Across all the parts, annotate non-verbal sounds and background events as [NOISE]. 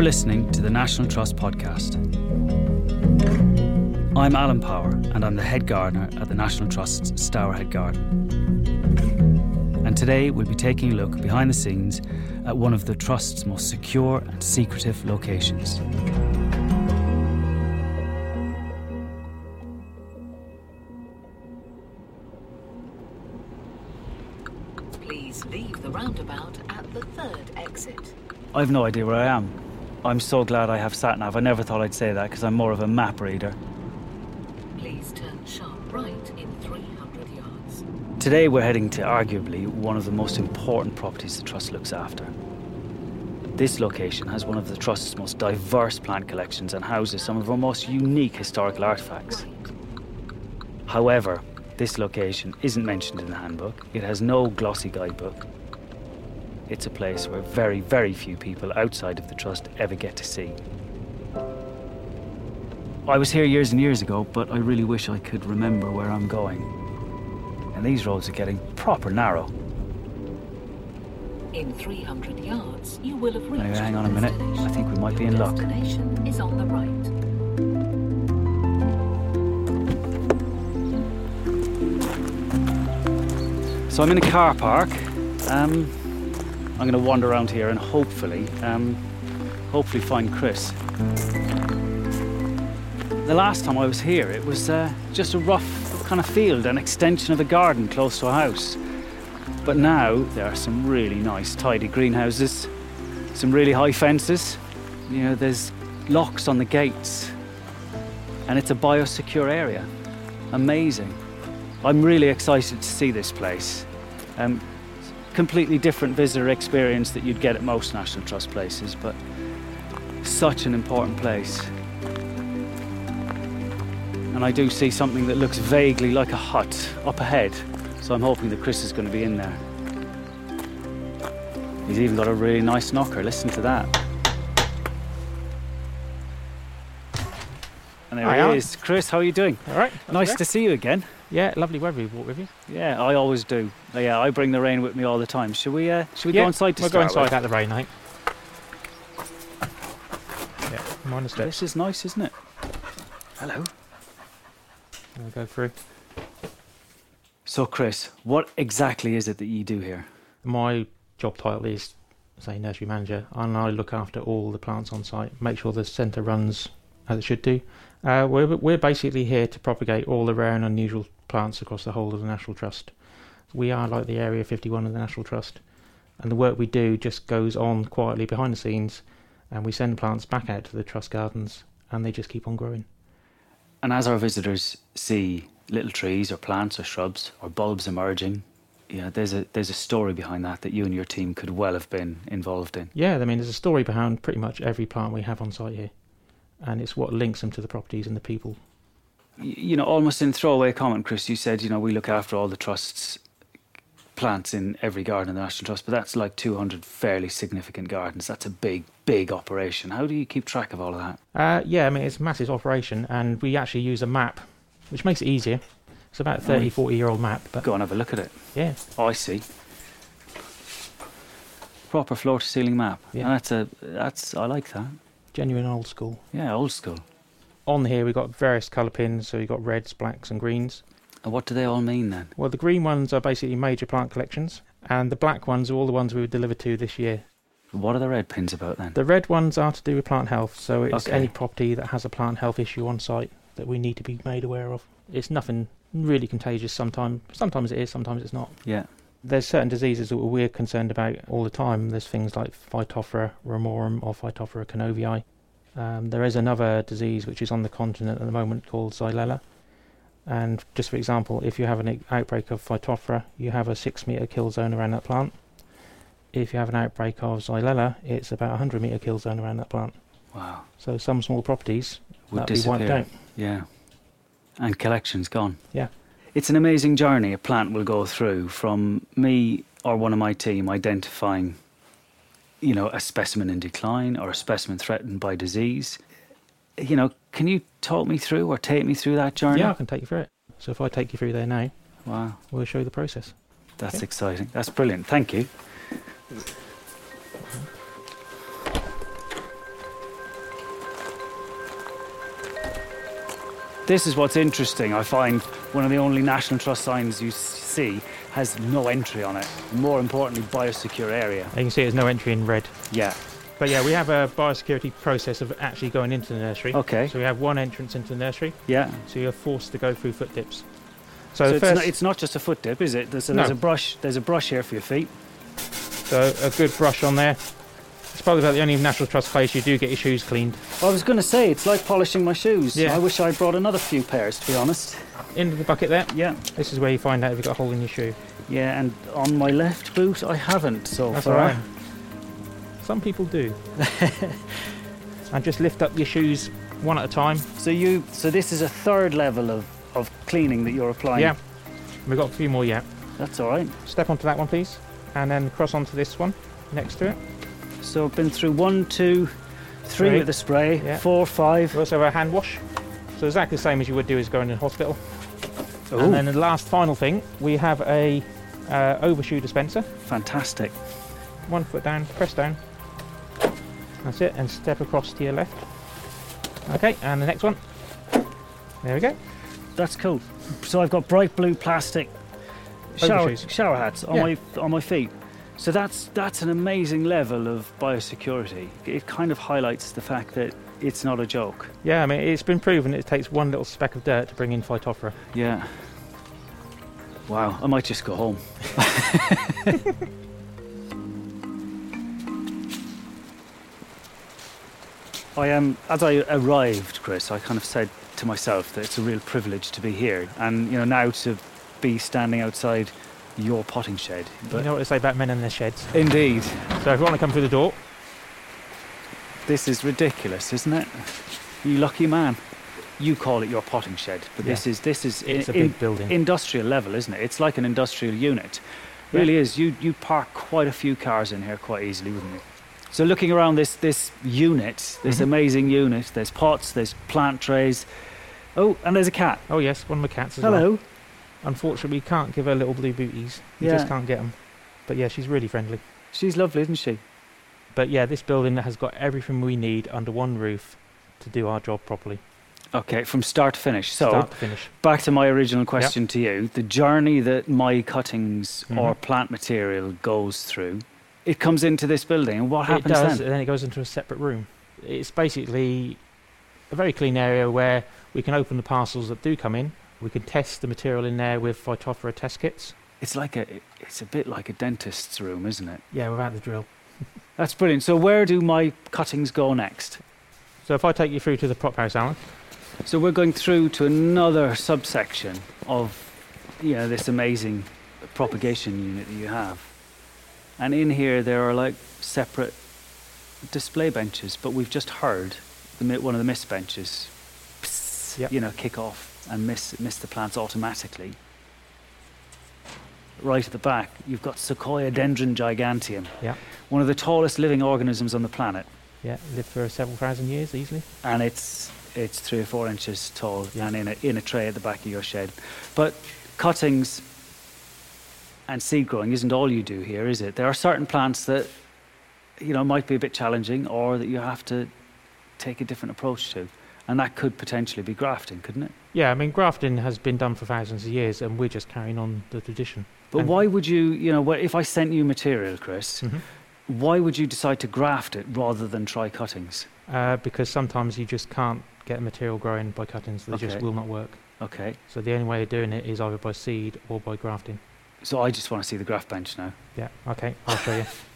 You're listening to the National Trust podcast. I'm Alan Power, and I'm the head gardener at the National Trust's Stourhead Garden. And today we'll be taking a look behind the scenes at one of the Trust's most secure and secretive locations. Please leave the roundabout at the third exit. I've no idea where I am. I'm so glad I have SatNav. I never thought I'd say that because I'm more of a map reader. Please turn sharp right in 300 yards. Today we're heading to arguably one of the most important properties the Trust looks after. This location has one of the Trust's most diverse plant collections and houses some of our most unique historical artefacts. However, this location isn't mentioned in the handbook. It has no glossy guidebook. It's a place where very, very few people outside of the Trust ever get to see. I was here years and years ago, but I really wish I could remember where I'm going. And these roads are getting proper narrow. In 300 yards, you will have reached Now, hang on a minute. I think we might be in luck. destination is on the right. So I'm in a car park. Um, I'm going to wander around here and hopefully, um, hopefully find Chris. The last time I was here, it was uh, just a rough kind of field, an extension of a garden close to a house. But now there are some really nice, tidy greenhouses, some really high fences. You know, there's locks on the gates, and it's a biosecure area. Amazing. I'm really excited to see this place. Um, completely different visitor experience that you'd get at most National Trust places, but such an important place. And I do see something that looks vaguely like a hut up ahead, so I'm hoping that Chris is going to be in there. He's even got a really nice knocker, listen to that. And there Hi, he is. Chris, how are you doing? All right. Nice to see you again. Yeah, lovely weather you brought with you. Yeah, I always do. Yeah, I bring the rain with me all the time. Should we? Uh, should we yeah, go inside to We'll go inside with? out the rain, I think. Yeah, the steps. This is nice, isn't it? Hello. We'll go through. So, Chris, what exactly is it that you do here? My job title is, say, nursery manager, and I look after all the plants on site, make sure the centre runs as it should do. Uh, we're, we're basically here to propagate all the rare and unusual plants across the whole of the National Trust. We are like the Area 51 of the National Trust, and the work we do just goes on quietly behind the scenes, and we send plants back out to the Trust gardens, and they just keep on growing. And as our visitors see little trees or plants or shrubs or bulbs emerging, yeah, there's a there's a story behind that that you and your team could well have been involved in. Yeah, I mean, there's a story behind pretty much every plant we have on site here, and it's what links them to the properties and the people. You know, almost in throwaway comment, Chris, you said, you know, we look after all the trust's plants in every garden in the National Trust, but that's like 200 fairly significant gardens. That's a big, big operation. How do you keep track of all of that? Uh, yeah, I mean, it's a massive operation, and we actually use a map, which makes it easier. It's about a 30, Right. 40 year old map, but Go and have a look at it. yeah, Oh, I see. Proper floor to ceiling map. Yeah. And that's a that's I like that. Genuine old school. Yeah, old school. On here, we've got various colour pins, so you've got reds, blacks, and greens. And what do they all mean then? Well, the green ones are basically major plant collections, and the black ones are all the ones we were delivered to this year. What are the red pins about then? The red ones are to do with plant health, so it's Okay. any property that has a plant health issue on site that we need to be made aware of. It's nothing really contagious sometimes. Sometimes it is, sometimes it's not. yeah. There's certain diseases that we're concerned about all the time. There's things like Phytophthora ramorum or Phytophthora kernoviae. Um, there is another disease which is on the continent at the moment called Xylella. And just for example, if you have an outbreak of Phytophthora, you have a six metre kill zone around that plant. If you have an outbreak of Xylella, it's about a 100 metre kill zone around that plant. Wow. So some small properties Would that disappear. wiped out. Yeah. And collections gone. Yeah. It's an amazing journey a plant will go through from me or one of my team identifying, you know, a specimen in decline or a specimen threatened by disease. You know, can you talk me through or take me through that journey? Yeah, I can take you through it. So if I take you through there now, Wow. we'll show you the process. That's Okay. exciting. That's brilliant. Thank you. This is what's interesting. I find one of the only National Trust signs you see has no entry on it. More importantly, biosecure area. You can see there's no entry in red. Yeah. But yeah, we have a biosecurity process of actually going into the nursery. Okay. So we have one entrance into the nursery, Yeah. so you're forced to go through foot dips. So, So, the it's, first, not, it's not just a foot dip, is it? There's a, No. there's a brush. There's a brush here for your feet. so a good brush on there. It's probably about the only National Trust place you do get your shoes cleaned. I was going to say it's like polishing my shoes. Yeah. I wish I brought another few pairs, to be honest. Into the bucket there. Yeah. This is where you find out if you've got a hole in your shoe. Yeah, and on my left boot, I haven't so That's far. all right. Some people do. [LAUGHS] and just lift up your shoes one at a time. So you, so this is a third level of, of cleaning that you're applying. Yeah. We've got a few more yet. That's all right. Step onto that one, please. And then cross onto this one next to it. So I've been through one, two, three with the spray, Yeah. four, five. We also have a hand wash. So exactly the same as you would do as going in hospital. Ooh, And then the last final thing, we have a uh, overshoe dispenser. fantastic. One foot down, press down. That's it, and step across to your left. Okay, and the next one. There we go. That's cool. So I've got bright blue plastic shower, shower hats on Yeah. my on my feet. So that's that's an amazing level of biosecurity. It kind of highlights the fact that it's not a joke. Yeah, I mean, it's been proven it takes one little speck of dirt to bring in Phytophthora. Yeah. Wow, I might just go home. [LAUGHS] I am, as I arrived, Chris, I kind of said to myself that it's a real privilege to be here, and you know now to be standing outside your potting shed. But you know what they say about men and their sheds. indeed, So if you want to come through the door, this is ridiculous, isn't it? You lucky man. You call it your potting shed, but this is this is it's a big building. industrial level, isn't it? It's like an industrial unit. Really is. You you park quite a few cars in here quite easily, wouldn't you? So looking around this this unit, this Mhm. amazing unit, there's pots, there's plant trays. Oh, and there's a cat. oh yes, one of my cats as well. Hello. Unfortunately, we can't give her little blue booties. You Yeah. just can't get them. But yeah, she's really friendly. She's lovely, isn't she? But yeah, this building has got everything we need under one roof to do our job properly, Okay, from start to finish. So start to finish. back to my original question to you: the journey that my cuttings or Mhm. plant material goes through, it comes into this building, and what it happens does, then? and then it goes into a separate room. It's basically a very clean area where we can open the parcels that do come in. We can test the material in there with Phytophthora test kits. It's like a, it's a bit like a dentist's room, isn't it? Yeah, without the drill. [LAUGHS] That's brilliant. So where do my cuttings go next? So if I take you through to the prop house, Alan, So we're going through to another subsection of, you know, this amazing propagation unit that you have. And in here there are like separate display benches, but we've just heard the one of the mist benches, Yep. you know, kick off and miss miss the plants automatically. Right at the back, you've got Sequoiadendron giganteum, Yeah. one of the tallest living organisms on the planet. yeah, lived for several thousand years easily. and it's it's three or four inches tall Yeah. and in a, in a tray at the back of your shed. But cuttings and seed growing isn't all you do here, is it? There are certain plants that you know might be a bit challenging or that you have to take a different approach to. And that could potentially be grafting, couldn't it? Yeah, I mean, grafting has been done for thousands of years, and we're just carrying on the tradition. But And- why would you, you know, if I sent you material, Chris, Mhm. why would you decide to graft it rather than try cuttings? Uh, because sometimes you just can't get material growing by cuttings; they just will not work. Okay. So the only way of doing it is either by seed or by grafting. So I just want to see the graft bench now. Yeah. Okay, I'll show you. [LAUGHS]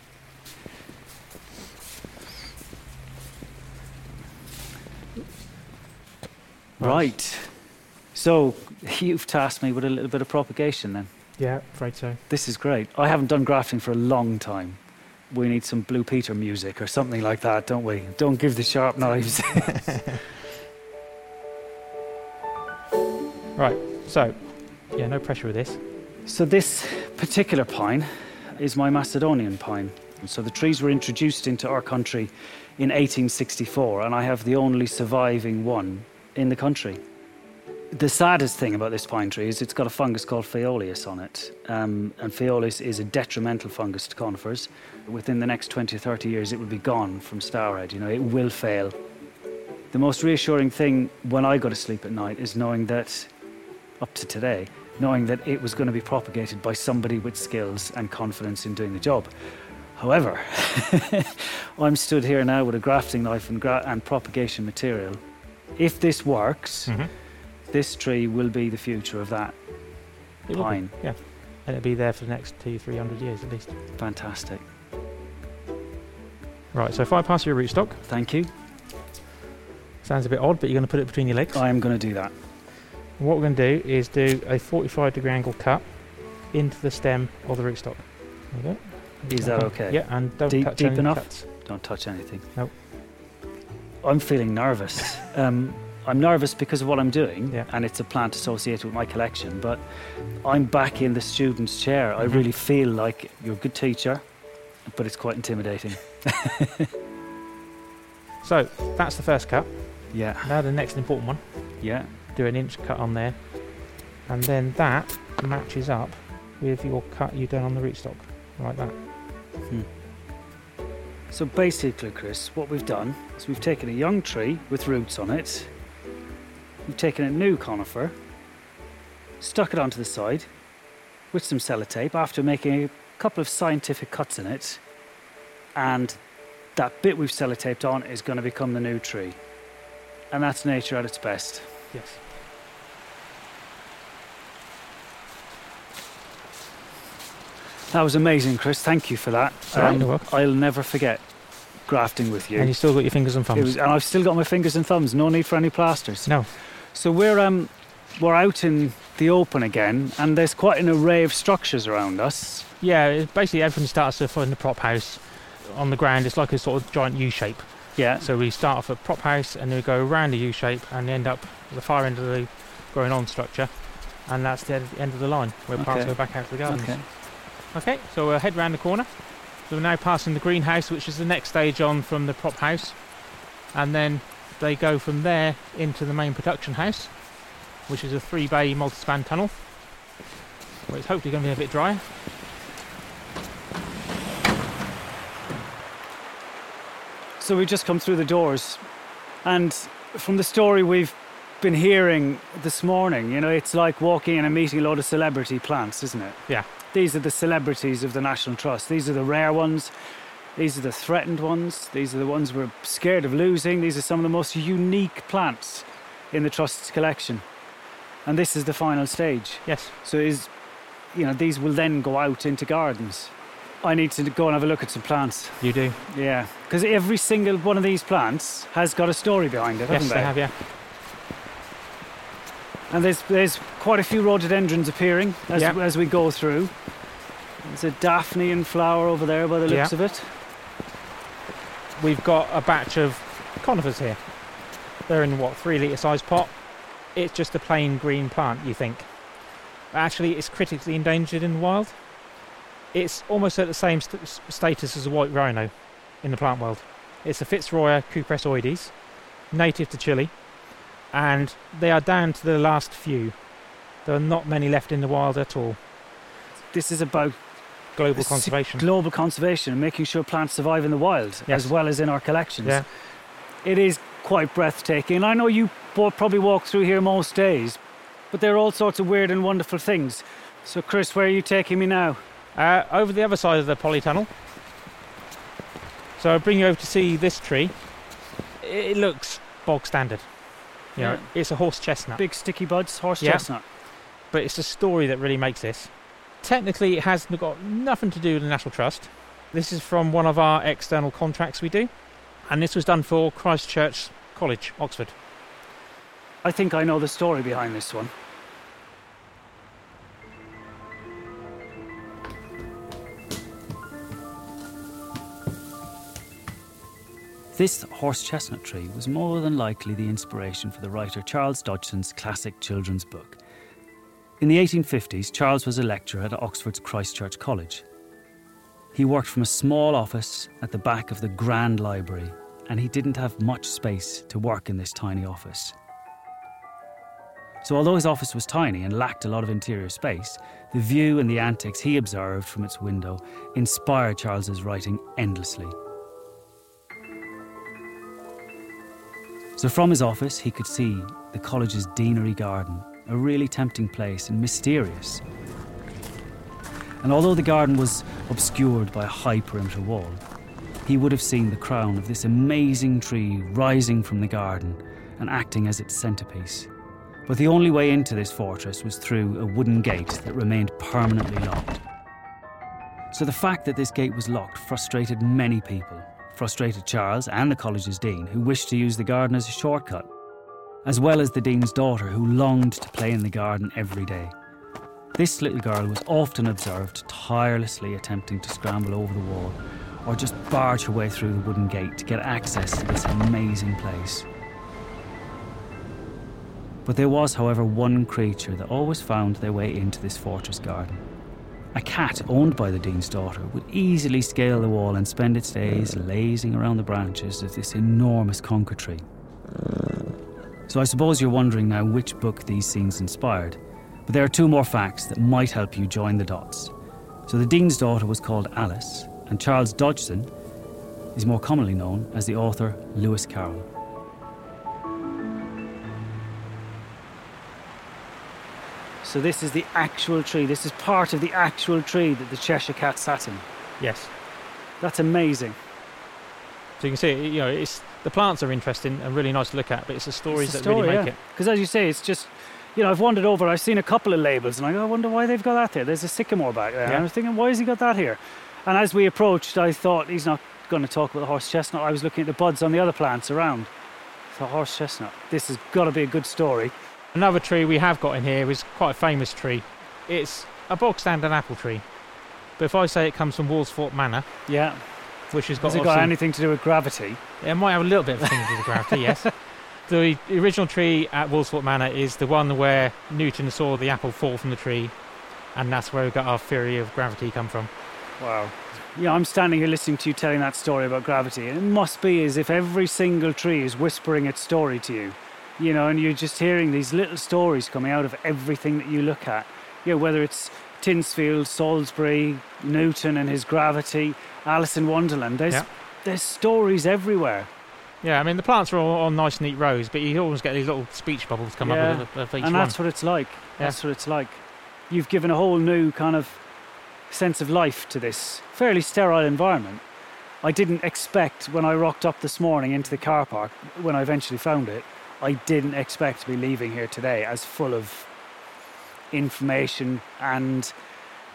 Right. So you've tasked me with a little bit of propagation then. Yeah, afraid so. This is great. I haven't done grafting for a long time. We need some Blue Peter music or something like that, don't we? Don't give the sharp knives. [LAUGHS] Right. So, yeah, no pressure with this. so this particular pine is my Macedonian pine. So the trees were introduced into our country in 1864 and I have the only surviving one in the country. The saddest thing about this pine tree is it's got a fungus called Phaeolus on it. Um, and Phaeolus is a detrimental fungus to conifers. Within the next 20 or 30 years, it will be gone from Stourhead. You know, it will fail. the most reassuring thing when I go to sleep at night is knowing that, up to today, knowing that it was going to be propagated by somebody with skills and confidence in doing the job. However, [LAUGHS] I'm stood here now with a grafting knife and, gra- and propagation material. If this works, Mhm. this tree will be the future of that It be, pine. Yeah. And it'll be there for the next two, three hundred years at least. Fantastic. Right, so if I pass you a rootstock, Thank you. sounds a bit odd, but you're going to put it between your legs. I am going to do that. What we're going to do is do a 45 degree angle cut into the stem of the rootstock. There you go. Is that okay? Yeah, and don't Deep- touch deep enough? cuts. Don't touch anything. Nope. I'm feeling nervous. [LAUGHS] um, I'm nervous because of what I'm doing, Yeah. and it's a plant associated with my collection. But I'm back in the student's chair. I Mhm. really feel like you're a good teacher, but it's quite intimidating. [LAUGHS] So that's the first cut. Yeah, Now the next important one. yeah. Do an inch cut on there, and then that matches up with your cut you've done on the rootstock, like that. So basically, Chris, what we've done is we've taken a young tree with roots on it. We've taken a new conifer, stuck it onto the side with some sellotape after making a couple of scientific cuts in it. And that bit we've sellotaped on is going to become the new tree. And that's nature at its best. Yes. That was amazing, Chris. Thank you for that. Um, all right, you're welcome. I'll never forget grafting with you. And you still got your fingers and thumbs. was, and I've still got my fingers and thumbs. No need for any plasters. No. So we're um we're out in the open again, and there's quite an array of structures around us. Yeah, basically everything starts off in the prop house. On the ground, it's like a sort of giant U shape. Yeah. So we start off at prop house and then we go around the U shape and end up at the far end of the growing on structure. And that's the end of the line We're Okay. go back out to the gardens. Okay. Okay, so we'll head round the corner. So we're now passing the greenhouse, which is the next stage on from the prop house. And then they go from there into the main production house, which is a three bay multi span tunnel. Where it's hopefully going to be a bit drier. So we've just come through the doors, and from the story we've been hearing this morning, you know, it's like walking in and meeting a lot of celebrity plants, isn't it? Yeah. These are the celebrities of the National Trust. These are the rare ones. These are the threatened ones. These are the ones we're scared of losing. These are some of the most unique plants in the Trust's collection. And this is the final stage. Yes. So is you know, these will then go out into gardens. I need to go and have a look at some plants. You do. Yeah, because every single one of these plants has got a story behind it, yes, haven't they have, yeah. And there's there's quite a few rhododendrons appearing as, Yeah. as we go through. There's a daphne in flower over there by the looks Yeah. of it. We've got a batch of conifers here. They're in what, three litre size pot. It's just a plain green plant, you think. But actually, it's critically endangered in the wild. It's almost at the same st- status as a white rhino in the plant world. It's a Fitzroya cupressoides, native to Chile, and they are down to the last few. There are not many left in the wild at all. This is about Global conservation. global conservation and making sure plants survive in the wild Yes. as well as in our collections. Yeah. It is quite breathtaking. I know you probably walk through here most days, but there are all sorts of weird and wonderful things. So, Chris, where are you taking me now? Uh, over the other side of the polytunnel. So I'll bring you over to see this tree. It looks bog standard. You know, Yeah. it's a horse chestnut, Big sticky buds, horse Yeah. chestnut. but it's the story that really makes this. Technically, it has got nothing to do with the National Trust. This is from one of our external contracts we do, and this was done for Christ Church College, Oxford. I think I know the story behind this one. This horse chestnut tree was more than likely the inspiration for the writer Charles Dodgson's classic children's book. In the 1850s, Charles was a lecturer at Oxford's Christ Church College. He worked from a small office at the back of the Grand Library, and he didn't have much space to work in this tiny office. So, although his office was tiny and lacked a lot of interior space, the view and the antics he observed from its window inspired Charles's writing endlessly. So from his office, he could see the college's deanery garden, a really tempting place and mysterious. And although the garden was obscured by a high perimeter wall, he would have seen the crown of this amazing tree rising from the garden and acting as its centerpiece. But the only way into this fortress was through a wooden gate that remained permanently locked. So the fact that this gate was locked frustrated many people, frustrated Charles and the college's dean, who wished to use the garden as a shortcut, as well as the dean's daughter, who longed to play in the garden every day. This little girl was often observed tirelessly attempting to scramble over the wall or just barge her way through the wooden gate to get access to this amazing place. But there was, however, one creature that always found their way into this fortress garden. A cat owned by the Dean's daughter would easily scale the wall and spend its days lazing around the branches of this enormous conker tree. So I suppose you're wondering now which book these scenes inspired, but there are two more facts that might help you join the dots. So the Dean's daughter was called Alice, and Charles Dodgson is more commonly known as the author Lewis Carroll. So this is the actual tree. This is part of the actual tree that the Cheshire Cat sat in. Yes. That's amazing. So you can see, you know, it's the plants are interesting and really nice to look at, but it's the stories that really make it. Because as you say, it's just, you know, I've wandered over. I've seen a couple of labels, and I go, I wonder why they've got that there. There's a sycamore back there. And I was thinking, why has he got that here? And as we approached, I thought he's not going to talk about the horse chestnut. I was looking at the buds on the other plants around. The horse chestnut. This has got to be a good story. Another tree we have got in here is quite a famous tree. It's a bog standard apple tree. But if I say it comes from Woolsthorpe Manor, Yeah. which has got, Has it got anything to do with gravity? it might have a little bit of a thing to do with gravity, yes. [LAUGHS] The original tree at Woolsthorpe Manor is the one where Newton saw the apple fall from the tree, and that's where we got our theory of gravity come from. Wow. Yeah, I'm standing here listening to you telling that story about gravity, and it must be as if every single tree is whispering its story to you. You know, and you're just hearing these little stories coming out of everything that you look at. You know, whether it's Tyntesfield, Salisbury, Newton and his gravity, Alice in Wonderland. There's Yeah. there's stories everywhere. Yeah, I mean the plants are all on nice, neat rows, but you always get these little speech bubbles come Yeah, up with, with each and one. that's what it's like. That's what it's like. You've given a whole new kind of sense of life to this fairly sterile environment. I didn't expect when I rocked up this morning into the car park, when I eventually found it, I didn't expect to be leaving here today as full of information and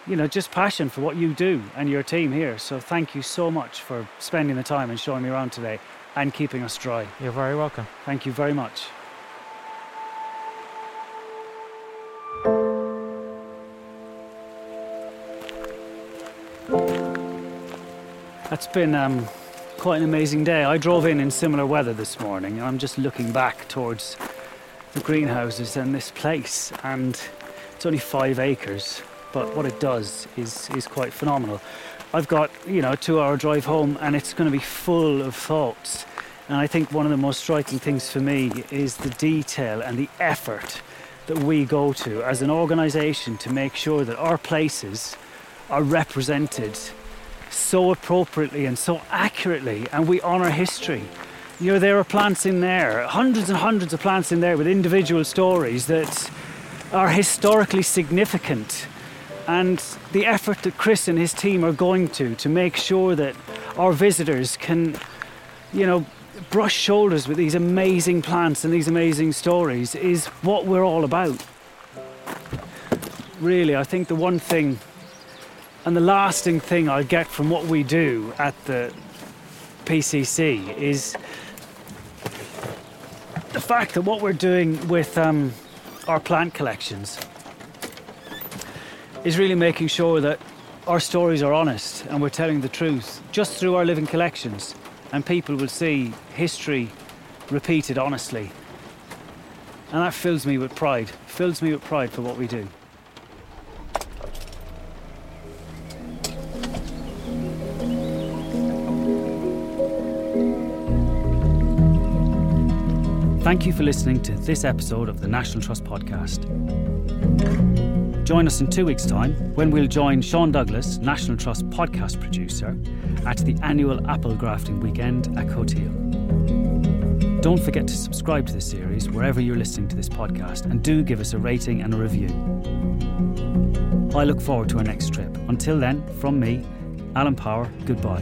you know just passion for what you do and your team here. So thank you so much for spending the time and showing me around today and keeping us dry. You're very welcome. Thank you very much. That's been um, quite an amazing day. I drove in in similar weather this morning, and I'm just looking back towards the greenhouses and this place, and it's only five acres, but what it does is is quite phenomenal. I've got you know a two-hour drive home, and it's going to be full of thoughts. And I think one of the most striking things for me is the detail and the effort that we go to as an organisation to make sure that our places are represented so appropriately and so accurately, and we honour history. You know, there are plants in there, hundreds and hundreds of plants in there with individual stories that are historically significant. And the effort that Chris and his team are going to to make sure that our visitors can, you know, brush shoulders with these amazing plants and these amazing stories is what we're all about. Really, I think the one thing and the lasting thing I get from what we do at the PCC is the fact that what we're doing with um, our plant collections is really making sure that our stories are honest and we're telling the truth just through our living collections. And people will see history repeated honestly. And that fills me with pride, fills me with pride for what we do. Thank you for listening to this episode of the National Trust podcast. Join us in two weeks' time when we'll join Sean Douglas, National Trust podcast producer, at the annual apple grafting weekend at Coteau. Don't forget to subscribe to the series wherever you're listening to this podcast and do give us a rating and a review. I look forward to our next trip. Until then, from me, Alan Power, goodbye.